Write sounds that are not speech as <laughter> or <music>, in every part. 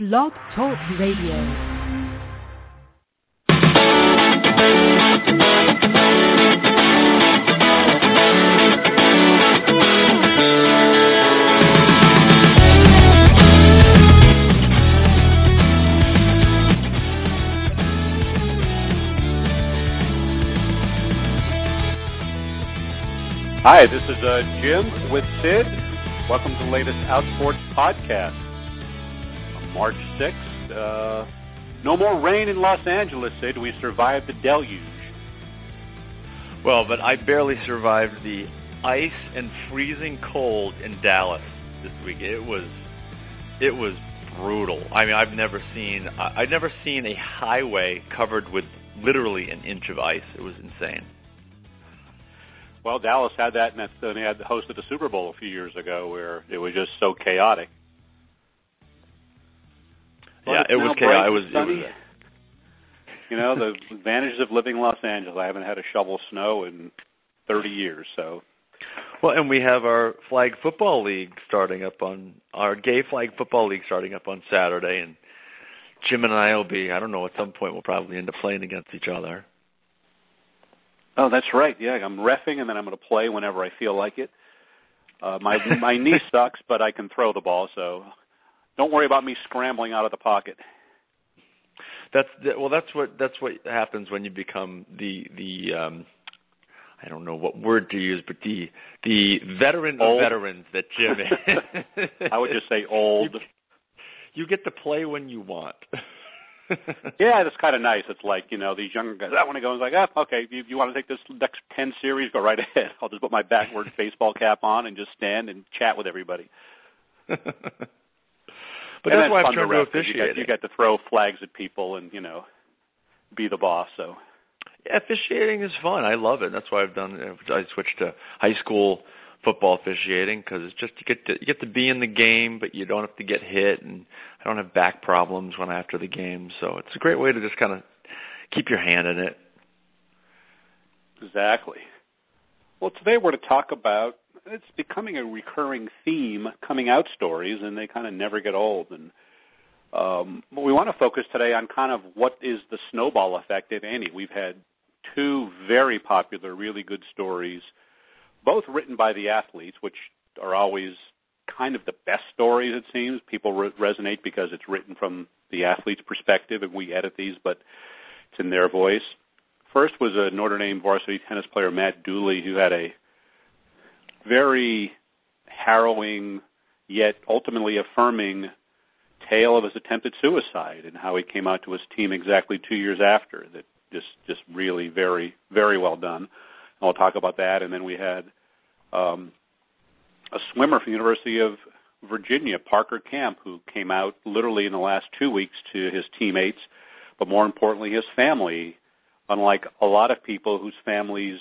Blog Talk Radio. Hi, this is uh, Jim with Sid. Welcome to the latest Outsports podcast. March 6th, uh, no more rain in Los Angeles, Sid. We survived the deluge. Well, but I barely survived the ice and freezing cold in Dallas this week. It was it was brutal. I mean, I've never seen I've never seen a highway covered with literally an inch of ice. It was insane. Well, Dallas had that, and that's, they had hosted the Super Bowl a few years ago, where it was just so chaotic. But yeah, it was chaos. It was, it was You know the advantages of living in Los Angeles. I haven't had a shovel snow in 30 years, so well, and we have our flag football league starting up on our gay flag football league starting up on Saturday, and Jim and I will be. I don't know. At some point, we'll probably end up playing against each other. Oh, that's right. Yeah, I'm refing, and then I'm going to play whenever I feel like it. Uh, my my knee <laughs> sucks, but I can throw the ball, so don't worry about me scrambling out of the pocket. That's the, well. That's what that's what happens when you become the the. um I don't know what word to use, but the the veteran Old. of veterans that Jim is. <laughs> I would just say old. You, you get to play when you want. <laughs> Yeah, that's kind of nice. It's like you know these younger guys. I want to go. It's like, ah, okay, you, you want to take this next ten series? Go right ahead. I'll just put my backward <laughs> baseball cap on and just stand and chat with everybody. But And that's then why I'm trying to officiate. You got, you got to throw flags at people and you know be the boss. So Yeah, officiating is fun. I love it. That's why I've done. Uh, I switched to high school football officiating because it's just you get to you get to be in the game, but you don't have to get hit, and I don't have back problems when after the game. So it's a great way to just kind of keep your hand in it. Exactly. Well, today we're to talk about it's becoming a recurring theme, coming out stories, and they kind of never get old. And um, but we want to focus today on kind of what is the snowball effect, if any. We've had two very popular, really good stories, both written by the athletes, which are always kind of the best stories. It seems people re- resonate because it's written from the athlete's perspective, and we edit these, but it's in their voice. First was a Notre Dame varsity tennis player, Matt Dooley, who had a very harrowing yet ultimately affirming tale of his attempted suicide and how he came out to his team exactly two years after. That just just really very very well done. And we'll talk about that. And then we had um, a swimmer from the University of Virginia, Parker Camp, who came out literally in the last two weeks to his teammates, but more importantly, his family. Unlike a lot of people whose families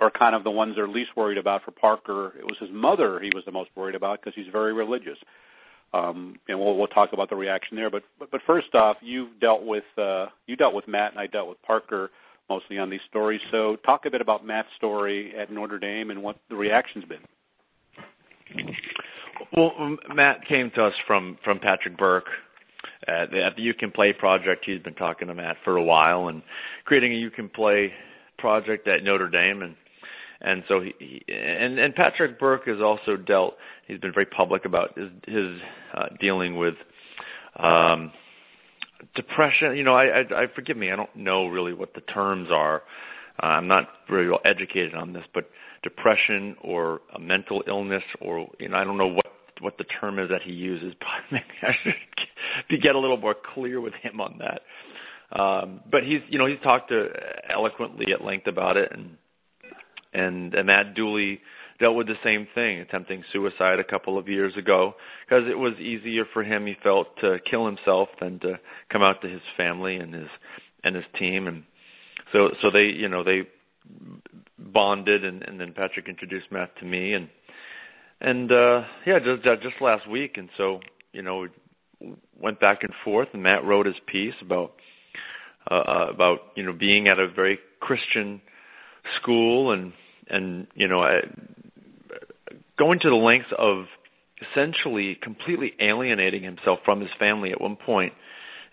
are kind of the ones they're least worried about for Parker, it was his mother he was the most worried about because he's very religious. Um, and we'll we'll talk about the reaction there. But but, but first off, you've dealt with uh, you dealt with Matt and I dealt with Parker mostly on these stories. So talk a bit about Matt's story at Notre Dame and what the reaction's been. Well, um, Matt came to us from from Patrick Burke at the, at the You Can Play project. He's been talking to Matt for a while and creating a You Can Play project at Notre Dame, and and so he, he and and Patrick Burke has also dealt. He's been very public about his his uh, dealing with um, depression. You know, I, I I forgive me. I don't know really what the terms are. Uh, I'm not very well educated on this, but depression or a mental illness or you know I don't know what what the term is that he uses. <laughs> But maybe I should get a little more clear with him on that. Um, but he's you know he's talked to eloquently at length about it, and and, and Matt Dooley dealt with the same thing, attempting suicide a couple of years ago because it was easier for him he felt to kill himself than to come out to his family and his and his team. And so so they you know they bonded and, and then Patrick introduced Matt to me. And and uh yeah just just last week. And so you know we went back and forth and Matt wrote his piece about uh about you know being at a very Christian school and and you know going to the lengths of essentially completely alienating himself from his family at one point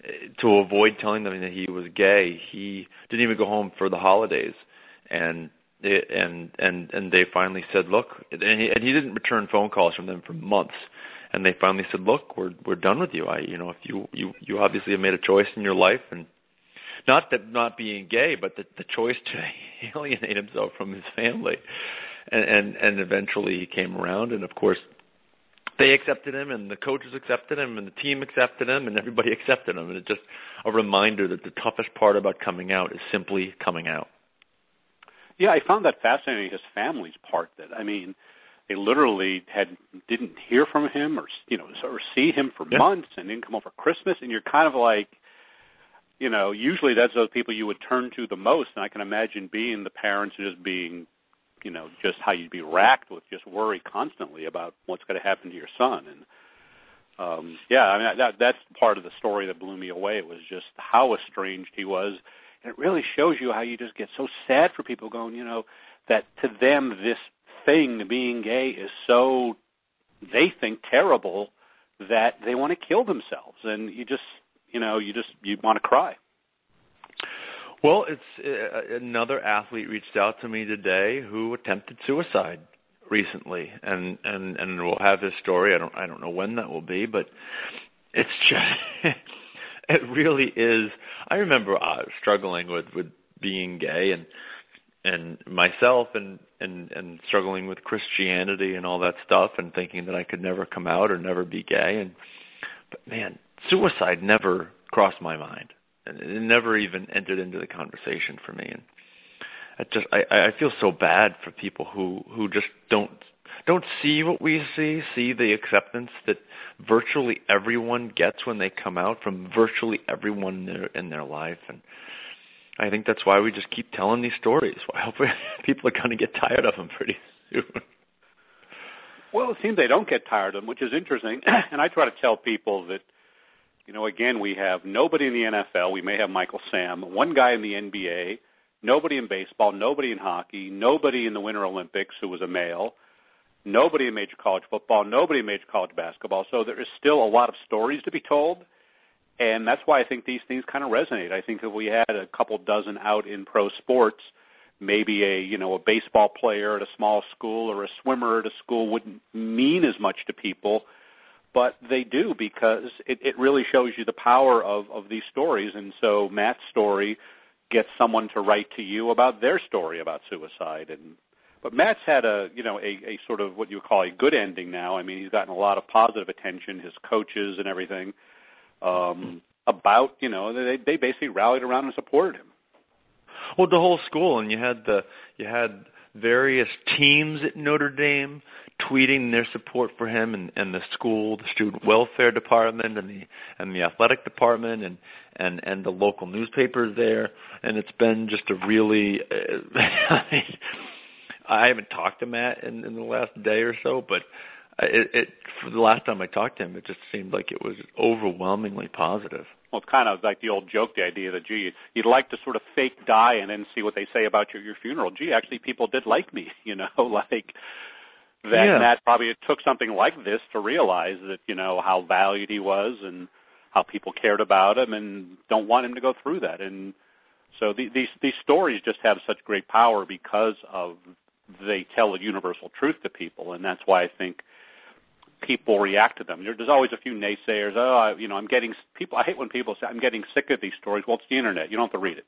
eh, to avoid telling them that he was gay. He didn't even go home for the holidays, and it, and and and they finally said, "Look," and he, and he didn't return phone calls from them for months. And they finally said, "Look, we're we're done with you. I, you know, if you you you obviously have made a choice in your life, and not that not being gay, but the the choice to <laughs> alienate himself from his family." And and and eventually he came around, and of course they accepted him and the coaches accepted him and the team accepted him and everybody <laughs> accepted him and it's just a reminder that the toughest part about coming out is simply coming out. Yeah, I found that fascinating his family's part that I mean they literally had didn't hear from him or you know or see him for yeah. months and didn't come over Christmas and you're kind of like you know usually that's those people you would turn to the most and I can imagine being the parents just being you know just how you'd be racked with just worry constantly about what's going to happen to your son. And um yeah i mean that that's part of the story that blew me away was just how estranged he was. And it really shows you how you just get so sad for people going you know that to them this thing being gay is so they think terrible that they want to kill themselves. And you just you know you just you want to cry well, it's uh, another athlete reached out to me today who attempted suicide recently, and and and we'll have his story. I don't I don't know when that will be, but it's just <laughs> it really is. I remember uh, struggling with with being gay and and myself and and and struggling with Christianity and all that stuff and thinking that I could never come out or never be gay and but man, suicide never crossed my mind it never even entered into the conversation for me. And I just I, I feel so bad for people who who just don't don't see what we see, see the acceptance that virtually everyone gets when they come out from virtually everyone in their, in their life. And I think that's why we just keep telling these stories. I hope <laughs> people are going to get tired of them pretty soon. Well, it seems they don't get tired of them, which is interesting. <clears throat> and I try to tell people that you know, again, we have nobody in the NFL. We may have Michael Sam, one guy in the NBA, nobody in baseball, nobody in hockey, nobody in the Winter Olympics who was a male, nobody in major college football, nobody in major college basketball. So there is still a lot of stories to be told. And that's why I think these things kind of resonate. I think if we had a couple dozen out in pro sports, maybe a you know a baseball player at a small school or a swimmer at a school wouldn't mean as much to people but they do because it, it really shows you the power of, of these stories. And so Matt's story gets someone to write to you about their story about suicide. And but Matt's had a you know a, a sort of what you would call a good ending now. I mean, he's gotten a lot of positive attention, his coaches and everything. Um, about you know they they basically rallied around and supported him. Well, the whole school, and you had the you had various teams at Notre Dame tweeting their support for him and, and the school, the student welfare department and the and the athletic department and and and the local newspapers there and it's been just a really uh, <laughs> I haven't talked to Matt in, in the last day or so but it, it for the last time I talked to him it just seemed like it was overwhelmingly positive. Well, it's kind of like the old joke, the idea that gee, you'd like to sort of fake die and then see what they say about your your funeral. Gee, actually, people did like me, <laughs> you know, <laughs> like that yeah. Matt probably took something like this to realize that you know how valued he was and how people cared about him and don't want him to go through that and so the, these these stories just have such great power because of they tell a universal truth to people and that's why I think people react to them. There's always a few naysayers. Oh, I, you know, I'm getting people. I hate when people say I'm getting sick of these stories. Well, it's the internet. You don't have to read it.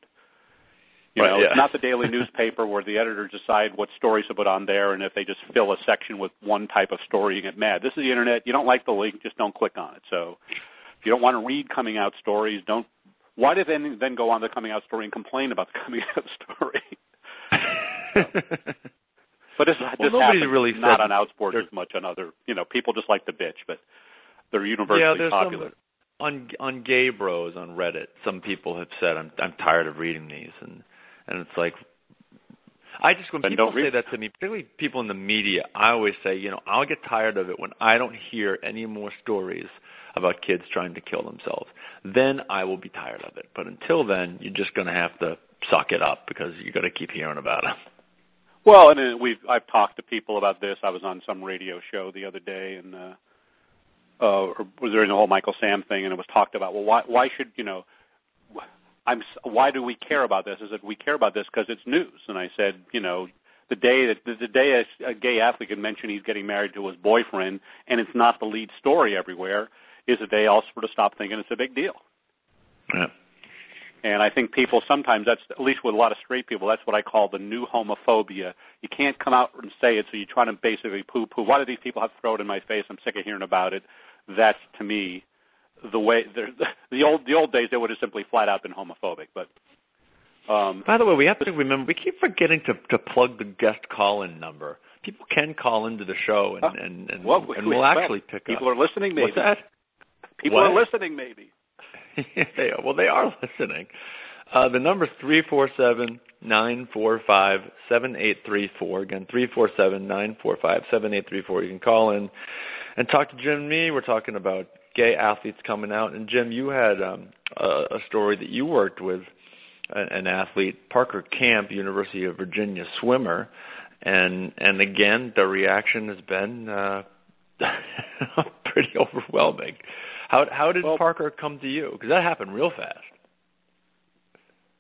You right, know, yeah. it's not the daily newspaper where the editors decide what stories to put on there, and if they just fill a section with one type of story, you get mad. This is the internet. You don't like the link, just don't click on it. So, if you don't want to read coming out stories, don't. Why did then then go on the coming out story and complain about the <laughs> coming out story? <laughs> but this, well, this happens really not on Outsports as much on other. You know, people just like to bitch, but they're universally yeah, popular. Some, on on gay bros on Reddit, some people have said I'm I'm tired of reading these and and it's like I just when Then people say that to me, particularly people in the media, I always say, you know, I'll get tired of it when I don't hear any more stories about kids trying to kill themselves. Then I will be tired of it. But until then, you're just going to have to suck it up because you got to keep hearing about it. Well, and uh, we've I've talked to people about this. I was on some radio show the other day, and uh, uh, was during the whole Michael Sam thing, and it was talked about. Well, why why should you know? I'm why do we care about this? Is that we care about this because it's news? And I said, you know, the day that the day a, a gay athlete can mention he's getting married to his boyfriend, and it's not the lead story everywhere, is a day also to stop thinking it's a big deal. Yeah. And I think people sometimes that's at least with a lot of straight people that's what I call the new homophobia. You can't come out and say it, so you're trying to basically poo-poo. Why do these people have to throw it in my face? I'm sick of hearing about it. That's to me the way <laughs> the, the old the old days they would have simply flat out been homophobic. But um, by the way, we have to remember we keep forgetting to to plug the guest call-in number. People can call into the show and and and, well, and we'll actually pick people up. People are listening. Maybe. What's that? People what? are listening. Maybe. <laughs> they are, well, they are listening. Uh, the number is three four seven nine four five seven eight three four. Again, three four seven nine four five seven eight three four. You can call in and talk to Jim and me. We're talking about gay athletes coming out. And Jim, you had um, a, a story that you worked with an athlete, Parker Camp, University of Virginia swimmer, and and again the reaction has been uh, <laughs> pretty overwhelming. How how did well, Parker come to you? Because that happened real fast.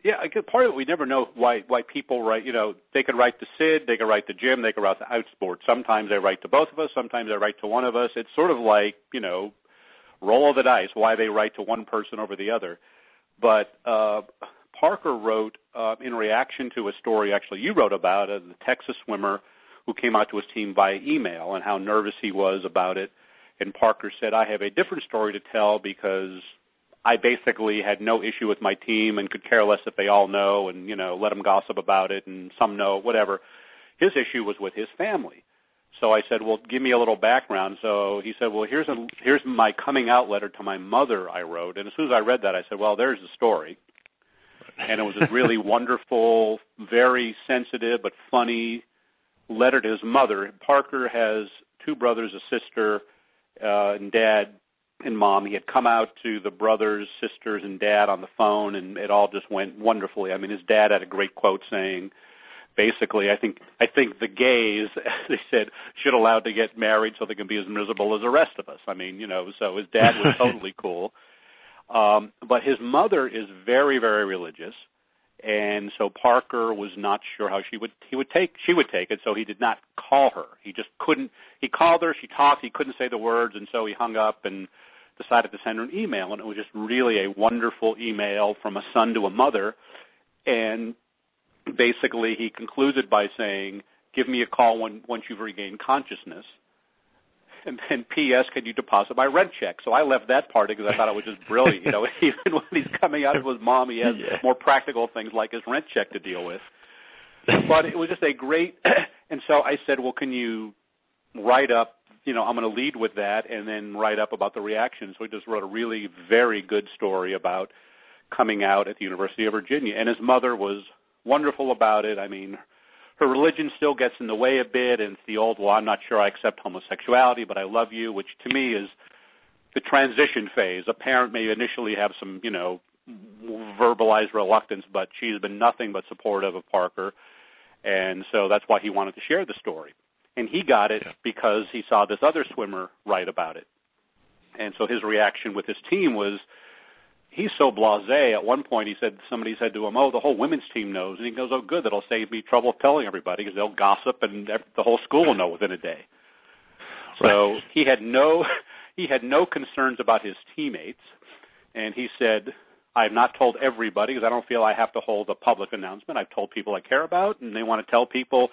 Yeah, I get part of it. We never know why why people write. You know, they could write to Sid, they could write to Jim, they could write to Outsport. Sometimes they write to both of us. Sometimes they write to one of us. It's sort of like you know, roll of the dice. Why they write to one person over the other. But uh, Parker wrote uh, in reaction to a story actually you wrote about uh, the Texas swimmer who came out to his team by email and how nervous he was about it. And Parker said, "I have a different story to tell because." I basically had no issue with my team and could care less if they all know and you know let them gossip about it and some know whatever. His issue was with his family. So I said, "Well, give me a little background." So he said, "Well, here's a here's my coming out letter to my mother I wrote." And as soon as I read that, I said, "Well, there's the story." And it was a really <laughs> wonderful, very sensitive but funny letter to his mother. Parker has two brothers, a sister, uh, and dad and mom. He had come out to the brothers, sisters, and dad on the phone, and it all just went wonderfully. I mean, his dad had a great quote saying, basically, I think I think the gays, as <laughs> they said, should allowed to get married so they can be as miserable as the rest of us. I mean, you know, so his dad was <laughs> totally cool. Um, but his mother is very, very religious, and so Parker was not sure how she would he would take she would take it. So he did not call her. He just couldn't. He called her. She talked. He couldn't say the words, and so he hung up and decided to send her an email, and it was just really a wonderful email from a son to a mother. And basically, he concluded by saying, "Give me a call when once you've regained consciousness." And then, P.S. Can you deposit my rent check? So I left that part because I thought it was just brilliant. You know, <laughs> even when he's coming out of his mom, he has Yeah. more practical things like his rent check to deal with. <laughs> But it was just a great. <clears throat> And so I said, "Well, can you write up you know, I'm going to lead with that and then write up about the reaction. So he just wrote a really very good story about coming out at the University of Virginia. And his mother was wonderful about it. I mean, her religion still gets in the way a bit, and it's the old, well, I'm not sure I accept homosexuality, but I love you, which to me is the transition phase. A parent may initially have some, you know, verbalized reluctance, but she's been nothing but supportive of Parker. And so that's why he wanted to share the story and he got it Yeah. because he saw this other swimmer write about it. And so his reaction with his team was he's so blasé. At one point, he said somebody said to him, "Oh, the whole women's team knows," and he goes, "Oh, good. That'll save me trouble telling everybody because they'll gossip and the whole school will know within a day." So he had no <laughs> he had no concerns about his teammates, and he said, "I have not told everybody because I don't feel I have to hold a public announcement. I've told people I care about, and they want to tell people."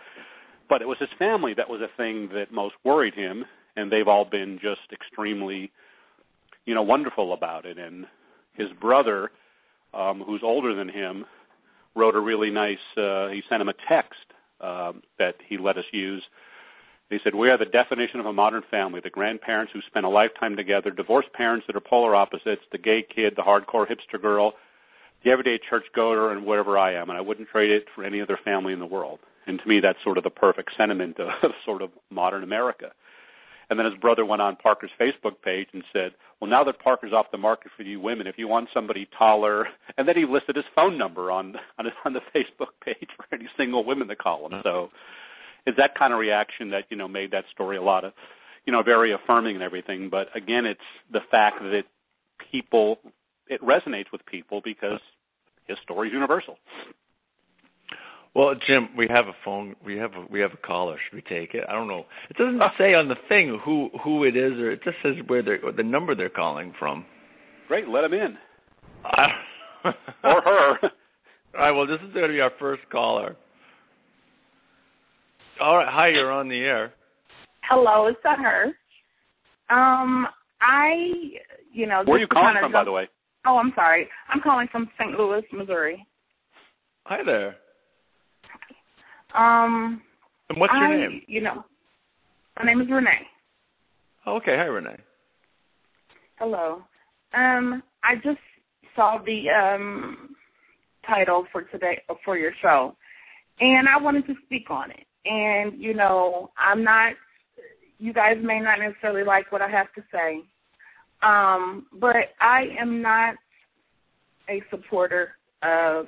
But it was his family that was a thing that most worried him, and they've all been just extremely, you know, wonderful about it. And his brother, um, who's older than him, wrote a really nice. Uh, he sent him a text um, that he let us use. He said, "We are the definition of a modern family: the grandparents who spend a lifetime together, divorced parents that are polar opposites, the gay kid, the hardcore hipster girl, the everyday churchgoer, and whatever I am. And I wouldn't trade it for any other family in the world." And to me, that's sort of the perfect sentiment of <laughs> sort of modern America. And then his brother went on Parker's Facebook page and said, "Well, now that Parker's off the market for you women, if you want somebody taller," and then he listed his phone number on on, on the <laughs> Facebook page for any single women to call him. So it's that kind of reaction that you know made that story a lot of you know very affirming and everything. But again, it's the fact that people it resonates with people because his story is universal. Well, Jim, we have a phone. We have a, we have a caller. Should we take it? I don't know. It doesn't say on the thing who who it is, or it just says where they the number they're calling from. Great, let them in. Uh, <laughs> or her. <laughs> All right. Well, this is going to be our first caller. All right. Hi, you're on the air. Hello, it's a her. Um, I, you know. Where are you calling from, by the way? Oh, I'm sorry. I'm calling from St. Louis, Missouri. Hi there. Um. And what's your I, name? You know, my name is Renee. Oh, okay. Hi, Renee. Hello. Um, I just saw the um title for today for your show, and I wanted to speak on it. And you know, I'm not. You guys may not necessarily like what I have to say, um, but I am not a supporter of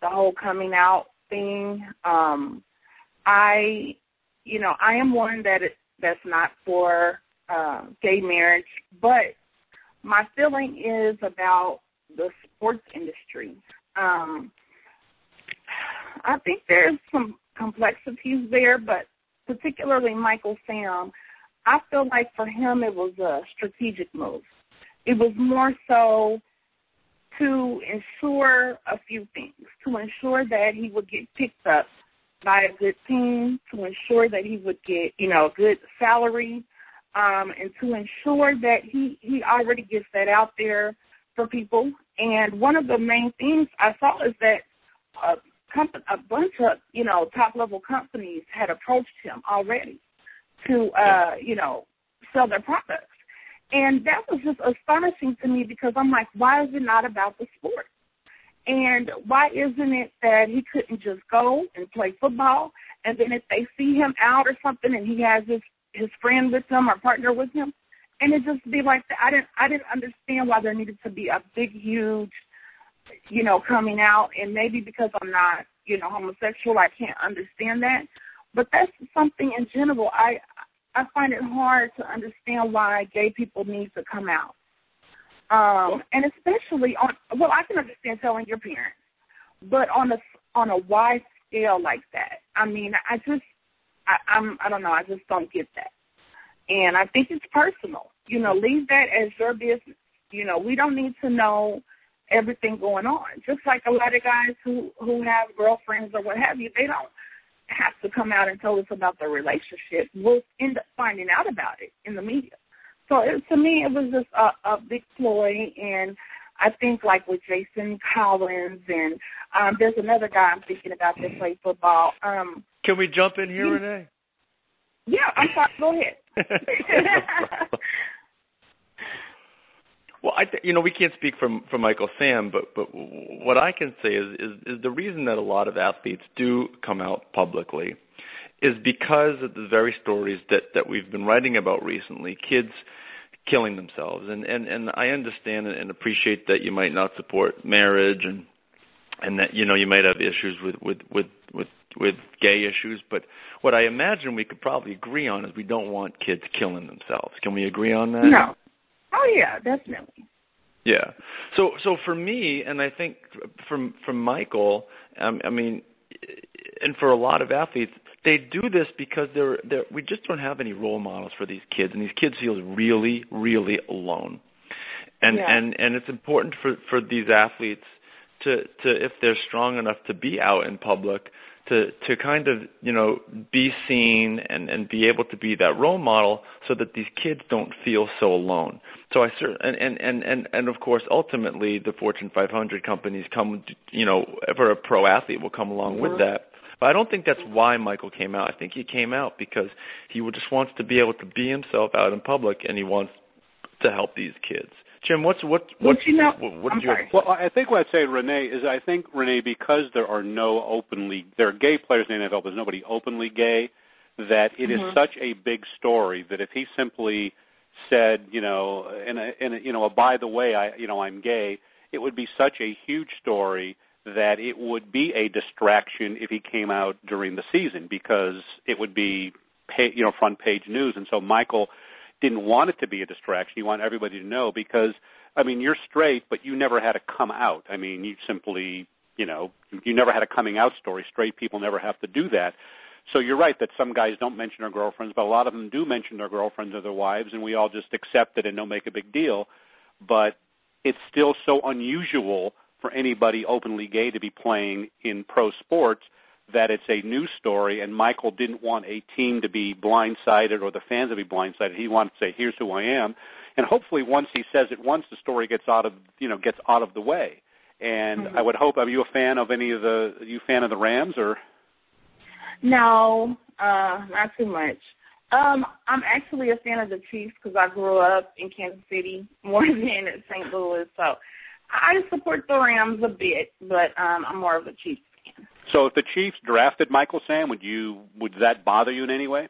the whole coming out thing. Um, I, you know, I am one that it, that's not for uh, gay marriage, but my feeling is about the sports industry. Um, I think there's some complexities there, but particularly Michael Sam, I feel like for him it was a strategic move. It was more so to ensure a few things, to ensure that he would get picked up by a good team, to ensure that he would get, you know, a good salary, um, and to ensure that he, he already gets that out there for people. And one of the main things I saw is that a, comp- a bunch of, you know, top level companies had approached him already to, uh, you know, sell their products. And that was just astonishing to me because I'm like, why is it not about the sport? And why isn't it that he couldn't just go and play football and then if they see him out or something and he has his his friend with him or partner with him and it just be like that. I didn't I didn't understand why there needed to be a big huge you know, coming out and maybe because I'm not, you know, homosexual I can't understand that. But that's something in general I I find it hard to understand why gay people need to come out. Um, and especially on well, I can understand telling your parents, but on a on a wide scale like that, I mean, I just I, I'm I don't know, I just don't get that. And I think it's personal. You know, leave that as your business. You know, we don't need to know everything going on. Just like a lot of guys who who have girlfriends or what have you, they don't have to come out and tell us about their relationship. We'll end up finding out about it in the media. So it, to me, it was just a, a big ploy, and I think like with Jason Collins and um, there's another guy I'm thinking about that played football. Um, Can we jump in here, Renee? Yeah, I'm sorry. Go ahead. <laughs> <laughs> well, I th- you know we can't speak for for Michael Sam, but but what I can say is, is is the reason that a lot of athletes do come out publicly is because of the very stories that that we've been writing about recently. Kids killing themselves, and and and I understand and appreciate that you might not support marriage and and that you know you might have issues with with with with with gay issues, but what I imagine we could probably agree on is we don't want kids killing themselves. Can we agree on that? No. Oh yeah, definitely. Yeah. So so for me, and I think from from Michael, um, I mean, and for a lot of athletes, they do this because they're they're we just don't have any role models for these kids, and these kids feel really really alone. And yeah. and and it's important for for these athletes to to if they're strong enough to be out in public to to kind of you know be seen and and be able to be that role model so that these kids don't feel so alone. So i cert- and and and and, and of course ultimately the fortune 500 companies come you know for a pro athlete will come along mm-hmm. with that. But i don't think that's why michael came out. I think he came out because he just wants to be able to be himself out in public and he wants to help these kids Jim, what's what what you know, what, what I'm your. Well, I think what I'd say, Renee, is I think Renee, because there are no openly there are gay players in the NFL, there's nobody openly gay. That it is Mhm. such a big story that if he simply said, you know, in a, in a, you know, a, by the way, I you know I'm gay, it would be such a huge story that it would be a distraction if he came out during the season because it would be pay, you know front page news and so Michael didn't want it to be a distraction. He wanted everybody to know because I mean you're straight but you never had to come out. I mean you simply you know you never had a coming out story. Straight people never have to do that. So you're right that some guys don't mention their girlfriends but a lot of them do mention their girlfriends or their wives and we all just accept it and don't make a big deal. But it's still so unusual for anybody openly gay to be playing in pro sports that it's a news story and Michael didn't want a team to be blindsided or the fans to be blindsided. He wanted to say, Here's who I am and hopefully once he says it once the story gets out of you know, gets out of the way. And mm-hmm. I would hope are you a fan of any of the are you a fan of the Rams or No, uh not too much. Um, I'm actually a fan of the Chiefs because I grew up in Kansas City <laughs> more than in St. Louis, so I support the Rams a bit, but um, I'm more of a Chiefs fan. So if the Chiefs drafted Michael Sam, would you would that bother you in any way?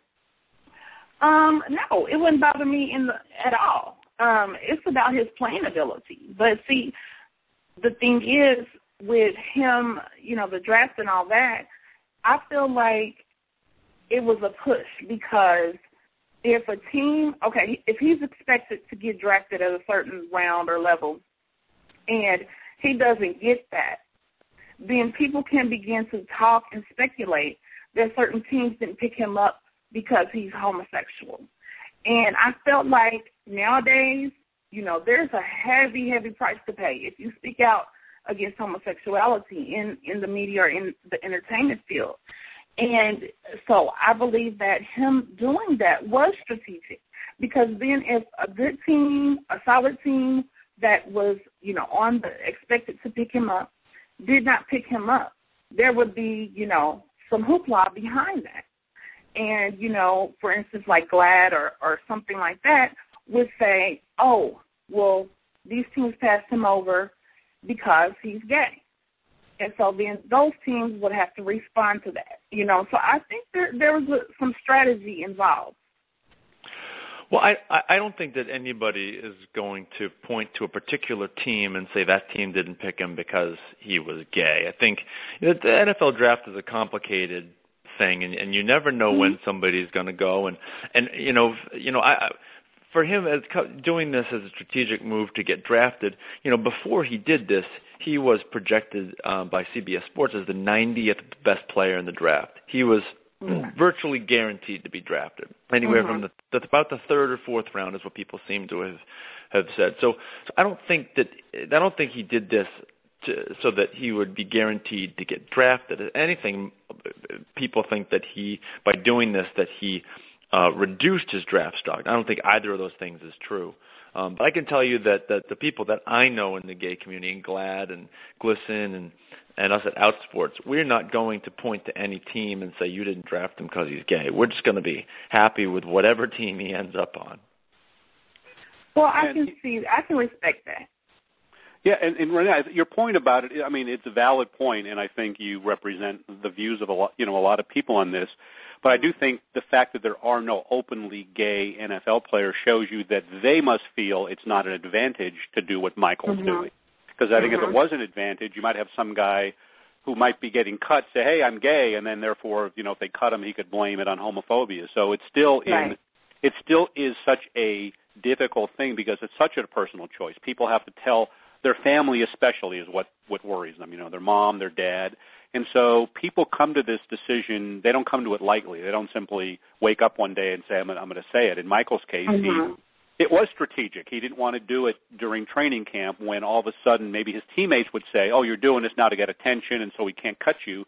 Um, no, it wouldn't bother me in the at all. Um, it's about his playing ability. But see, the thing is with him, you know, the draft and all that, I feel like it was a push because if a team, okay, if he's expected to get drafted at a certain round or level, and he doesn't get that, then people can begin to talk and speculate that certain teams didn't pick him up because he's homosexual. And I felt like nowadays, you know, there's a heavy, heavy price to pay if you speak out against homosexuality in in the media or in the entertainment field. And so I believe that him doing that was strategic because then if a good team, a solid team that was, you know, on the expected to pick him up did not pick him up, there would be, you know, some hoopla behind that. And, you know, for instance, like GLAAD or, or something like that would say, oh, well, these teams passed him over because he's gay. And so then those teams would have to respond to that, you know. So I think there there was a, some strategy involved. Well, I I don't think that anybody is going to point to a particular team and say that team didn't pick him because he was gay. I think you know, the NFL draft is a complicated thing, and, and you never know mm-hmm. when somebody's going to go. And and you know you know I I for him as doing this as a strategic move to get drafted, you know, before he did this, he was projected um, by CBS Sports as the 90th best player in the draft. He was. Virtually guaranteed to be drafted. Anywhere mm-hmm. from the that's about the third or fourth round is what people seem to have have said. So, so I don't think that I don't think he did this to, so that he would be guaranteed to get drafted. Anything, people think that he by doing this that he uh, reduced his draft stock. I don't think either of those things is true. Um, but I can tell you that, that the people that I know in the gay community, and GLAAD and GLSEN and and us at Outsports, we're not going to point to any team and say you didn't draft him because he's gay. We're just going to be happy with whatever team he ends up on. Well, I can see, I can respect that. Yeah, and, and Renee, your point about it, I mean, it's a valid point, and I think you represent the views of a lot, you know, a lot of people on this. But I do think the fact that there are no openly gay NFL players shows you that they must feel it's not an advantage to do what Michael's mm-hmm. doing. Because I think mm-hmm. if it was an advantage, you might have some guy who might be getting cut say, "Hey, I'm gay," and then therefore, you know, if they cut him, he could blame it on homophobia. So it's still right. in it still is such a difficult thing because it's such a personal choice. People have to tell their family especially is what what worries them, you know, their mom, their dad. And so people come to this decision, they don't come to it lightly. They don't simply wake up one day and say, I'm, I'm going to say it. In Michael's case, mm-hmm. he it was strategic. He didn't want to do it during training camp when all of a sudden maybe his teammates would say, "Oh, you're doing this now to get attention, and so we can't cut you."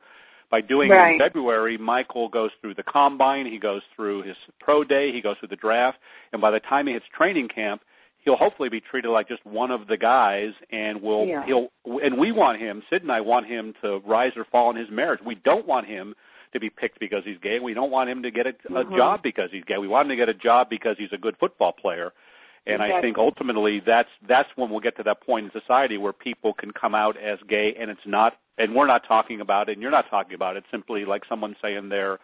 By doing right. it in February, Michael goes through the combine, he goes through his pro day, he goes through the draft, and by the time he hits training camp, he'll hopefully be treated like just one of the guys, and we'll yeah. he'll and we want him. Sid and I want him to rise or fall in his marriage. We don't want him to be picked because he's gay. We don't want him to get a, a mm-hmm. job because he's gay. We want him to get a job because he's a good football player. And exactly. I think ultimately that's that's when we'll get to that point in society where people can come out as gay and it's not and we're not talking about it and you're not talking about it. It's simply like someone saying they're,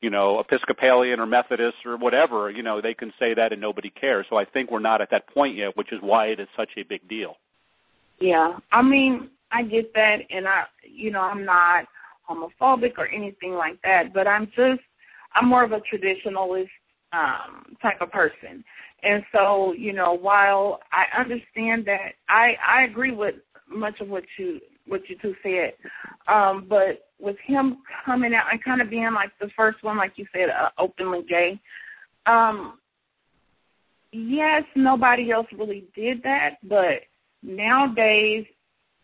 you know, Episcopalian or Methodist or whatever, you know, they can say that and nobody cares. So I think we're not at that point yet, which is why it is such a big deal. Yeah. I mean, I get that, and I, you know, I'm not homophobic or anything like that, but I'm just, I'm more of a traditionalist um type of person. And so, you know, while I understand that I I agree with much of what you what you two said. Um, but with him coming out and kind of being like the first one, like you said, uh, openly gay, um, yes, nobody else really did that, but nowadays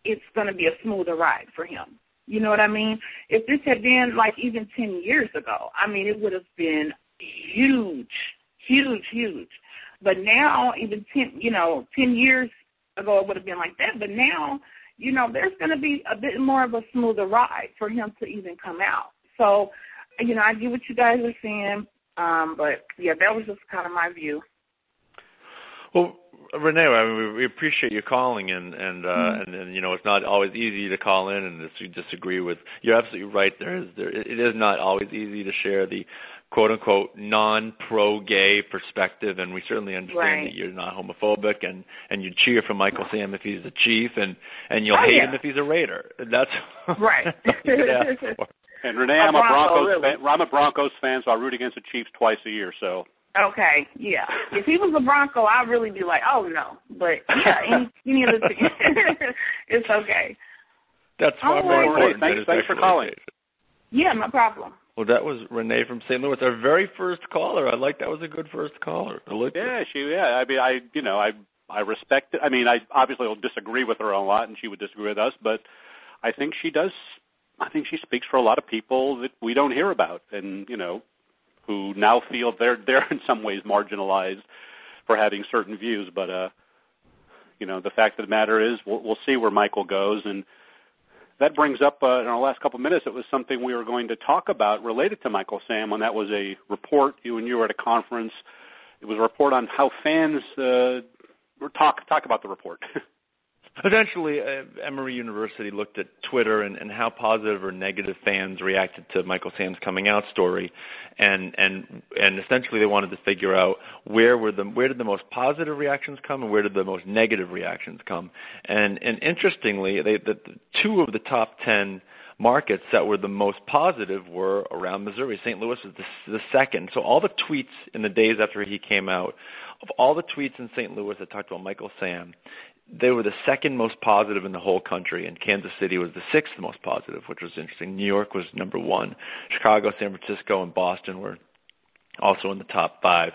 it's going to be a smoother ride for him. You know what I mean? If this had been like even 10 years ago, I mean, it would have been huge, huge, huge. But now, even 10, you know, 10 years ago, it would have been like that. But now, you know, there's going to be a bit more of a smoother ride for him to even come out. So, you know, I get what you guys are saying, um, but yeah, that was just kind of my view. Well, Renee, I mean, we appreciate you calling, and and uh, mm-hmm. and, and you know, it's not always easy to call in and disagree with. You're absolutely right. There is there it is not always easy to share the quote unquote non pro gay perspective and we certainly understand right. that you're not homophobic and and you cheer for Michael Sam if he's the chief and and you'll oh, hate yeah. him if he's a Raider. That's <laughs> right. <laughs> and Renee, I'm a Broncos really. fan. I'm a Broncos fan, so I root against the Chiefs twice a year. So Okay, yeah. If he was a Bronco, I'd really be like, oh no. But yeah, any, <laughs> any of the team, it's okay. That's far more important. Thanks, thanks for calling. Yeah, no problem. Well, that was Renee from St. Louis, our very first caller. I like that was a good first caller. Yeah, she. Yeah, I mean, I you know, I I respect it. I mean, I obviously will disagree with her a lot, and she would disagree with us, but I think she does. I think she speaks for a lot of people that we don't hear about, and you know, who now feel they're they're in some ways marginalized for having certain views. But uh, you know, the fact of the matter is, we'll, we'll see where Michael goes, and that brings up uh, in our last couple of minutes. It was something we were going to talk about related to Michael Sam, and that was a report. You and you were at a conference. It was a report on how fans uh, talk talk about the report. <laughs> Essentially, uh, Emory University looked at Twitter and, and how positive or negative fans reacted to Michael Sam's coming out story, and and and essentially they wanted to figure out where were the where did the most positive reactions come and where did the most negative reactions come, and and interestingly, they the, the two of the top ten markets that were the most positive were around Missouri. St. Louis was the, the second. So all the tweets in the days after he came out, of all the tweets in St. Louis that talked about Michael Sam, they were the second most positive in the whole country, and Kansas City was the sixth most positive, which was interesting. New York was number one. Chicago, San Francisco, and Boston were also in the top five.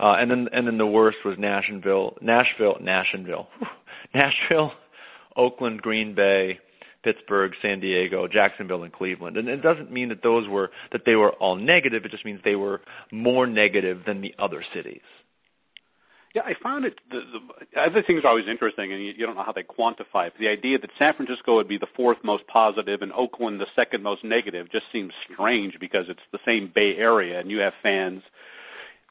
Uh, and then and then the worst was Nashville, Nashville, Nashville, Nashville, <laughs> Oakland, Green Bay, Pittsburgh, San Diego, Jacksonville, and Cleveland. And it doesn't mean that those were that they were all negative. It just means they were more negative than the other cities. Yeah, I found it. The, the other things are always interesting, and you, you don't know how they quantify it. The idea that San Francisco would be the fourth most positive and Oakland the second most negative just seems strange because it's the same Bay Area, and you have fans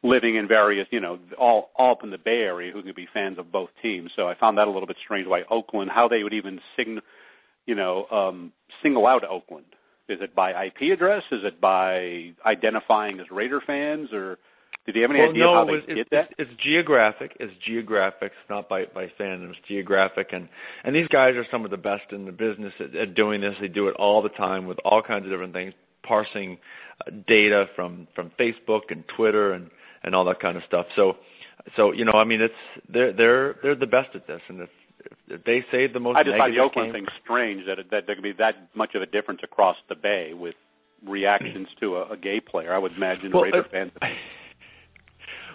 living in various, you know, all all up in the Bay Area who can be fans of both teams. So I found that a little bit strange. Why Oakland? How they would even sing, you know, um, single out Oakland? Is it by IP address? Is it by identifying as Raider fans or? Did you have any well, idea no, how they it's, did it's, that? It's geographic. It's geographic. It's not by by fandom. It's geographic, and and these guys are some of the best in the business at, at doing this. They do it all the time with all kinds of different things, parsing uh, data from from Facebook and Twitter and and all that kind of stuff. So so you know, I mean, it's they're they're they're the best at this, and if if they say the most. I just find the Oakland game, thing strange that it, that there could be that much of a difference across the bay with reactions to a, a gay player. I would imagine well, Raider uh, fans. <laughs>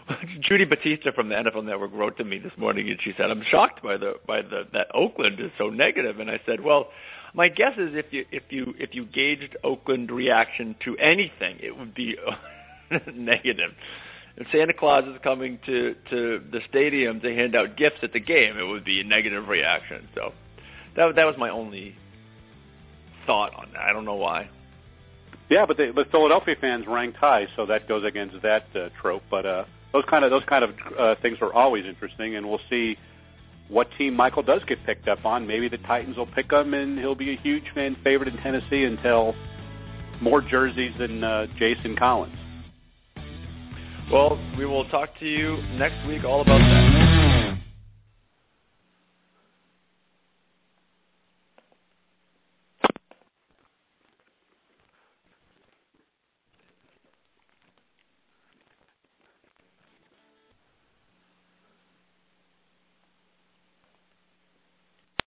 <laughs> Judy Battista from the NFL Network wrote to me this morning, and she said, "I'm shocked by the by the that Oakland is so negative." And I said, "Well, my guess is if you if you if you gauged Oakland reaction to anything, it would be <laughs> negative. If Santa Claus is coming to to the stadium to hand out gifts at the game, it would be a negative reaction. So that that was my only thought on that. I don't know why." Yeah, but the, but Philadelphia fans ranked high, so that goes against that uh, trope. But uh, those kind of those kind of uh, things are always interesting, and we'll see what team Michael does get picked up on. Maybe the Titans will pick him, and he'll be a huge fan favorite in Tennessee until more jerseys than uh, Jason Collins. Well, we will talk to you next week all about that.